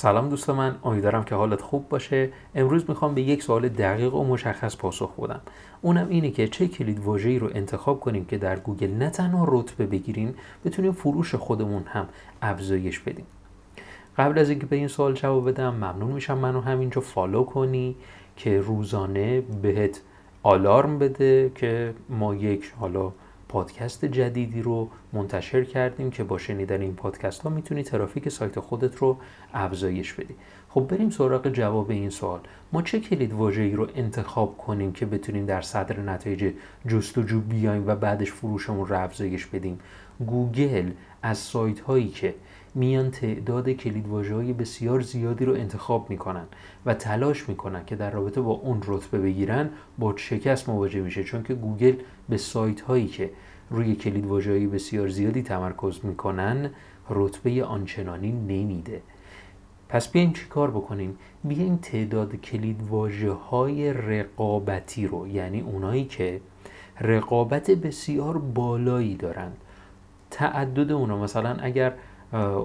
سلام دوست من امیدوارم که حالت خوب باشه. امروز می‌خوام به یک سوال دقیق و مشخص پاسخ بدم. اونم اینه که چه کلید واژه‌ای رو انتخاب کنیم که در گوگل نه تنها رتبه بگیریم بتونیم فروش خودمون هم افزایش بدیم. قبل از اینکه به این سوال جواب بدم ممنون میشم منو همینجا follow کنی که روزانه بهت آلارم بده که ما یک حالا پادکست جدیدی رو منتشر کردیم که با شنیدن این پادکست ها می‌تونی ترافیک سایت خودت رو افزایش بدی. خب بریم سراغ جواب این سوال. ما چه کلید واژه‌ای رو انتخاب کنیم که بتونیم در صدر نتایج جستجو بیایم و بعدش فروشمون رو افزایش بدیم؟ گوگل از سایت هایی که میان تعداد کلید های بسیار زیادی رو انتخاب می‌کنن و تلاش می‌کنن که در رابطه با اون رتبه بگیرن با شکست مواجه میشه. چون که گوگل به سایت هایی که روی کلید های بسیار زیادی تمرکز می‌کنن رتبه آنچنانی نمیده. پس بیایم چی کار بکنیم؟ بیایم تعداد کلید های رقابتی رو یعنی اونایی که رقابت بسیار بالایی دارن تعدد اونا. مثلا اگر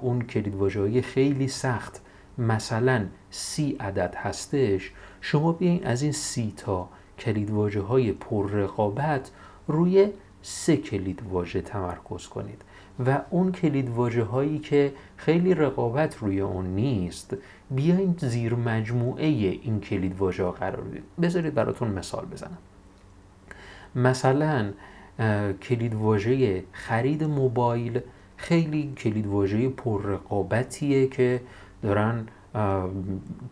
اون کلید های خیلی سخت مثلا سی عدد هستش شما بیاین از این سی تا کلید های پر رقابت روی سه کلید واژه تمرکز کنید. و اون کلید هایی که خیلی رقابت روی اون نیست بیاین زیر مجموعه این کلید واژه قرار بدید. بذارید براتون مثال بزنم. مثلا کلید واژه خرید موبایل. خیلی کلید واژه پررقابتیه که دارن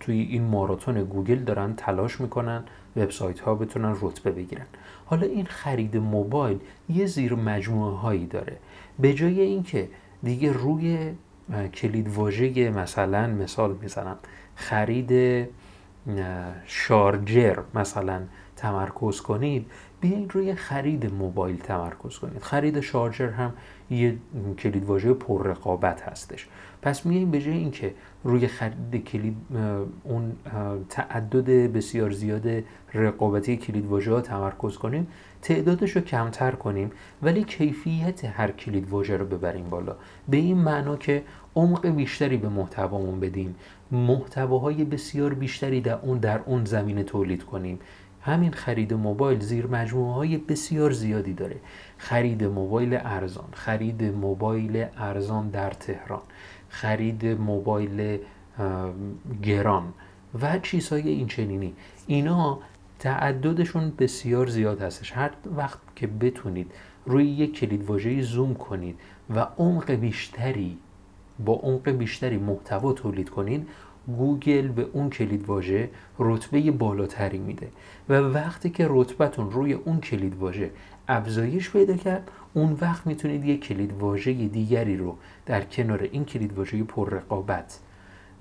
توی این ماراتون گوگل دارن تلاش می‌کنن وبسایت ها بتونن رتبه بگیرن. حالا این خرید موبایل یه زیر مجموعه هایی داره. به جای اینکه دیگه روی کلید واژه مثلا مثال می‌زنم. خرید شارجر مثلا تمرکز کنید بیاین روی خرید موبایل تمرکز کنید. خرید شارجر هم یه کلید واژه پر رقابت هستش. پس میایم به جای اینکه روی خرید کلید اون تعدد بسیار زیاد رقابتی کلید واژه ها تمرکز کنیم تعدادش رو کمتر کنیم ولی کیفیت هر کلید واژه رو ببریم بالا. به این معنا که عمق بیشتری به محتوامون بدیم. محتواهای بسیار بیشتری در اون در اون زمینه تولید کنیم. همین خرید موبایل زیر مجموعه های بسیار زیادی داره. خرید موبایل ارزان خرید موبایل ارزان در تهران خرید موبایل گران و چیزهای این چنینی. اینا تعددشون بسیار زیاد هستش. هر وقت که بتونید روی یک کلید واژه زوم کنید و عمق بیشتری با عمق بیشتری محتوا تولید کنید گوگل به اون کلید واژه رتبه بالاتری میده و وقتی که رتبتون روی اون کلید واژه افزایش پیدا کرد اون وقت می‌تونید یک کلید واژه دیگری رو در کنار این کلید واژه پر رقابت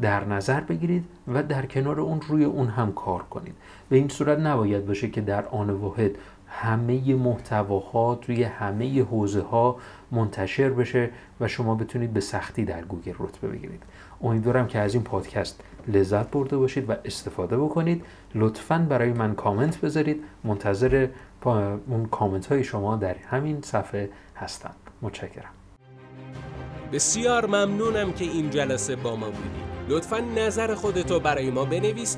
در نظر بگیرید و در کنار اون روی اون هم کار کنید. به این صورت نباید باشه که در آن واحد همه محتواها توی همه حوزه ها منتشر بشه و شما بتونید به سختی در گوگل رتبه بگیرید. امیدوارم که از این پادکست لذت برده باشید و استفاده بکنید. لطفا برای من کامنت بذارید. منتظر اون کامنت های شما در همین صفحه هستم. متشکرم. بسیار ممنونم که این جلسه با ما بودید. لطفا نظر خودتو برای ما بنویس